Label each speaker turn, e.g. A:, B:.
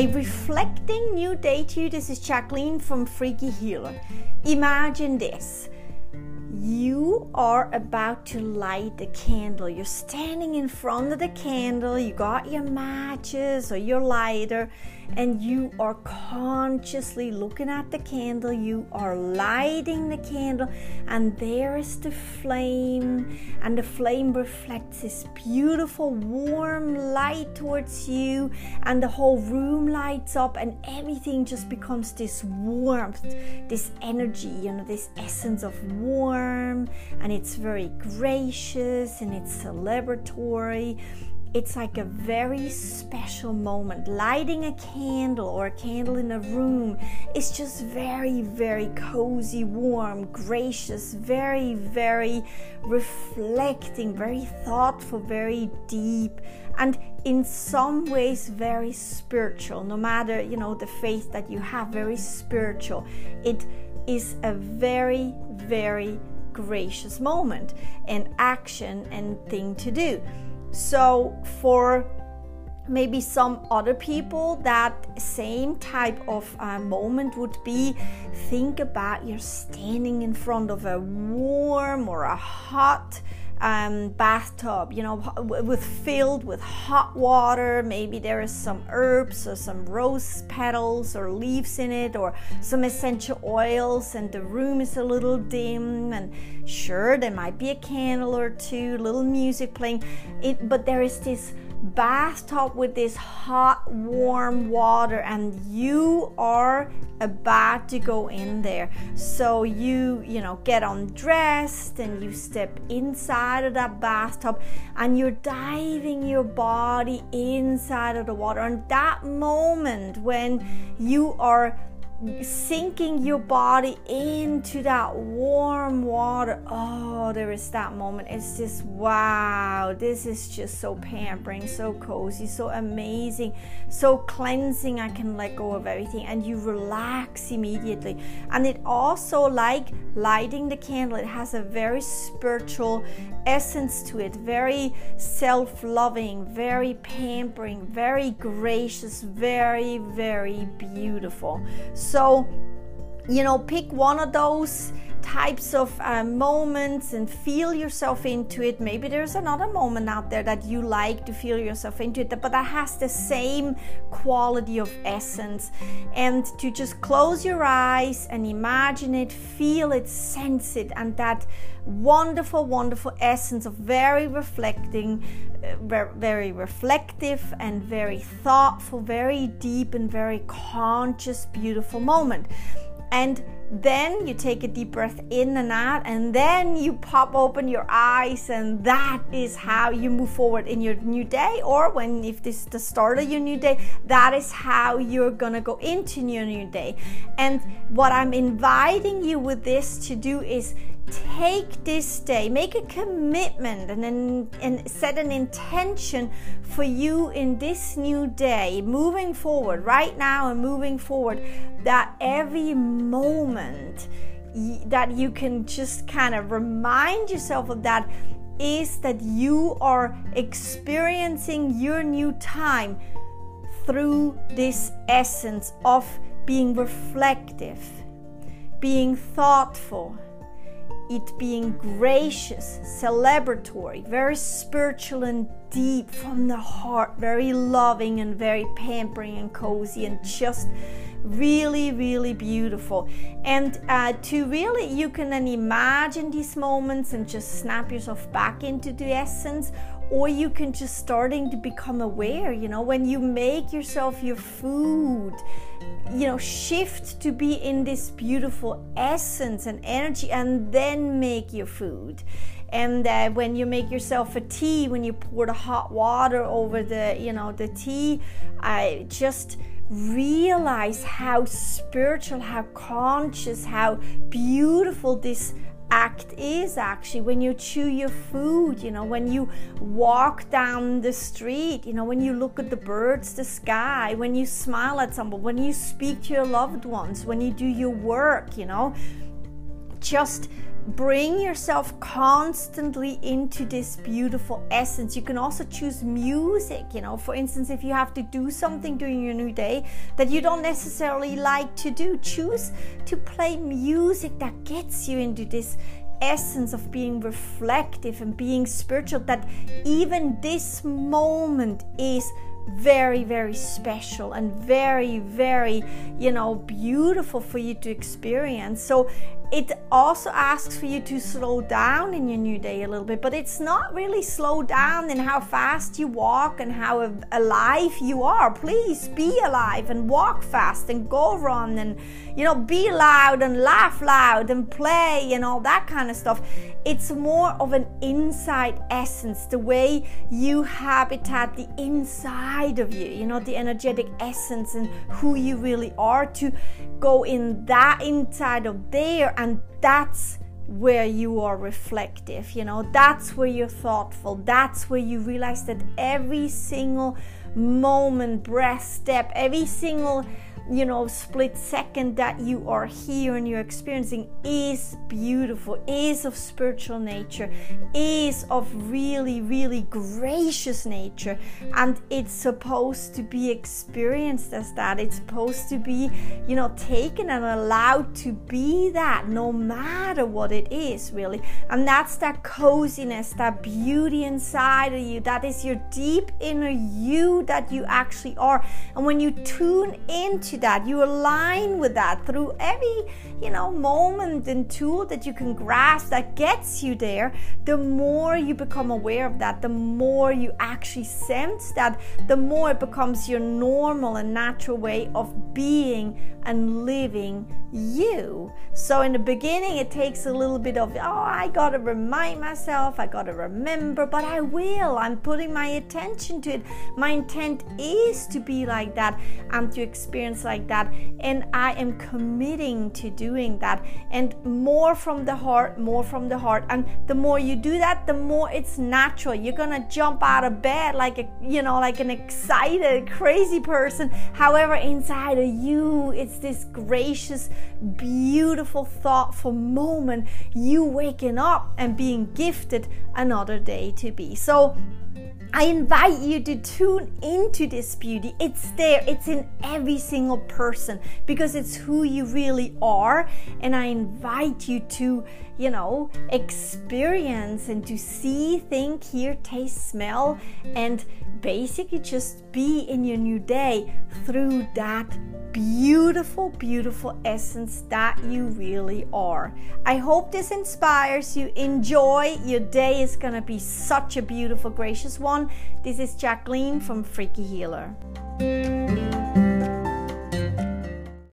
A: A reflecting new day to you. This is Jacqueline from Freaky Healer. Imagine this you are about to light the candle. You're standing in front of the candle, you got your matches or your lighter, and you are consciously looking at the candle. You are lighting the candle, and there is the flame, and the flame reflects this beautiful warm light towards you, and the whole room lights up, and everything just becomes this warmth, this energy, you know, this essence of warmth, and it's very gracious and it's celebratory it's like a very special moment. Lighting a candle or a candle in a room is just very, very cozy, warm, gracious, very, very reflecting, very thoughtful, very deep, and in some ways very spiritual. No matter, you know, the faith that you have, very spiritual. It is a very, very gracious moment and action and thing to do. So, for maybe some other people, that same type of uh, moment would be think about you're standing in front of a warm or a hot um, bathtub, you know, with filled with hot water. Maybe there is some herbs or some rose petals or leaves in it, or some essential oils, and the room is a little dim. And sure, there might be a candle or two, little music playing. It, but there is this bathtub with this hot, warm water, and you are about to go in there. So you, you know, get undressed and you step inside of that bathtub and you're diving your body inside of the water. And that moment when you are sinking your body into that warm water. Oh, there is that moment. It's just wow, this is just so pampering, so cozy, so amazing, so cleansing. I can let go of everything and you relax immediately. And it also, like lighting the candle, it has a very spiritual essence to it, very self loving, very pampering, very gracious, very, very beautiful. So, so you know, pick one of those types of uh, moments and feel yourself into it. Maybe there's another moment out there that you like to feel yourself into it, but that has the same quality of essence. And to just close your eyes and imagine it, feel it, sense it, and that wonderful, wonderful essence of very reflecting, uh, very reflective and very thoughtful, very deep and very conscious, beautiful moment. And then you take a deep breath in and out, and then you pop open your eyes, and that is how you move forward in your new day. Or when, if this is the start of your new day, that is how you're gonna go into your new day. And what I'm inviting you with this to do is take this day, make a commitment and, and set an intention for you in this new day, moving forward, right now and moving forward, that every moment that you can just kind of remind yourself of that is that you are experiencing your new time through this essence of being reflective, being thoughtful it being gracious, celebratory, very spiritual and deep from the heart, very loving and very pampering and cozy and just really, really beautiful. And uh, to really, you can then imagine these moments and just snap yourself back into the essence or you can just starting to become aware you know when you make yourself your food you know shift to be in this beautiful essence and energy and then make your food. And uh, when you make yourself a tea when you pour the hot water over the you know the tea i just realize how spiritual how conscious how beautiful this act is actually when you chew your food, you know, when you walk down the street, you know, when you look at the birds, the sky, when you smile at someone, when you speak to your loved ones, when you do your work, you know. Just bring yourself constantly into this beautiful essence. You can also choose music, you know, for instance, if you have to do something during your new day that you don't necessarily like to do, choose to play music that gets you into this essence of being reflective and being spiritual that even this moment is very very special and very very you know beautiful for you to experience so it also asks for you to slow down in your new day a little bit, but it's not really slow down in how fast you walk and how alive you are. Please be alive and walk fast and go run and you know be loud and laugh loud and play and all that kind of stuff. It's more of an inside essence, the way you habitat the inside of you, you know, the energetic essence and who you really are to go in that inside of there and that's where you are reflective you know? That's where you're thoughtful. That's where you realize that every single moment breath step every single you know split second that you are here and you're experiencing is beautiful is of spiritual nature is of really really gracious nature. And it's supposed to be experienced as that. It's supposed to be you know taken and allowed to be that no matter what it is really. And that's that coziness that beauty inside of you. That is your deep inner you that you actually are. And when you tune into that. You align with that through every, you know, moment and tool that you can grasp that gets you there. The more you become aware of that, the more you actually sense that, the more it becomes your normal and natural way of being and living you. So in the beginning, it takes a little bit of, oh, I got to remind myself, I got to remember, but I will. I'm putting my attention to it. My intent is to be like that and to experience like that. And I am committing to doing that. And more from the heart, more from the heart. And the more you do that, the more it's natural. You're to jump out of bed like a, you know, like an excited, crazy person. However, inside of you, it's this gracious, beautiful, thoughtful moment. You waking up and being gifted another day to be. So, I invite you to tune into this beauty. It's there, it's in every single person because it's who you really are. And I invite you to, you know, experience and to see, think, hear, taste, smell, and basically just be in your new day through that beautiful, beautiful essence that you really are. I hope this inspires you. Enjoy. Your day is going to be such a beautiful, gracious one on. This is Jacqueline from Freaky Healer.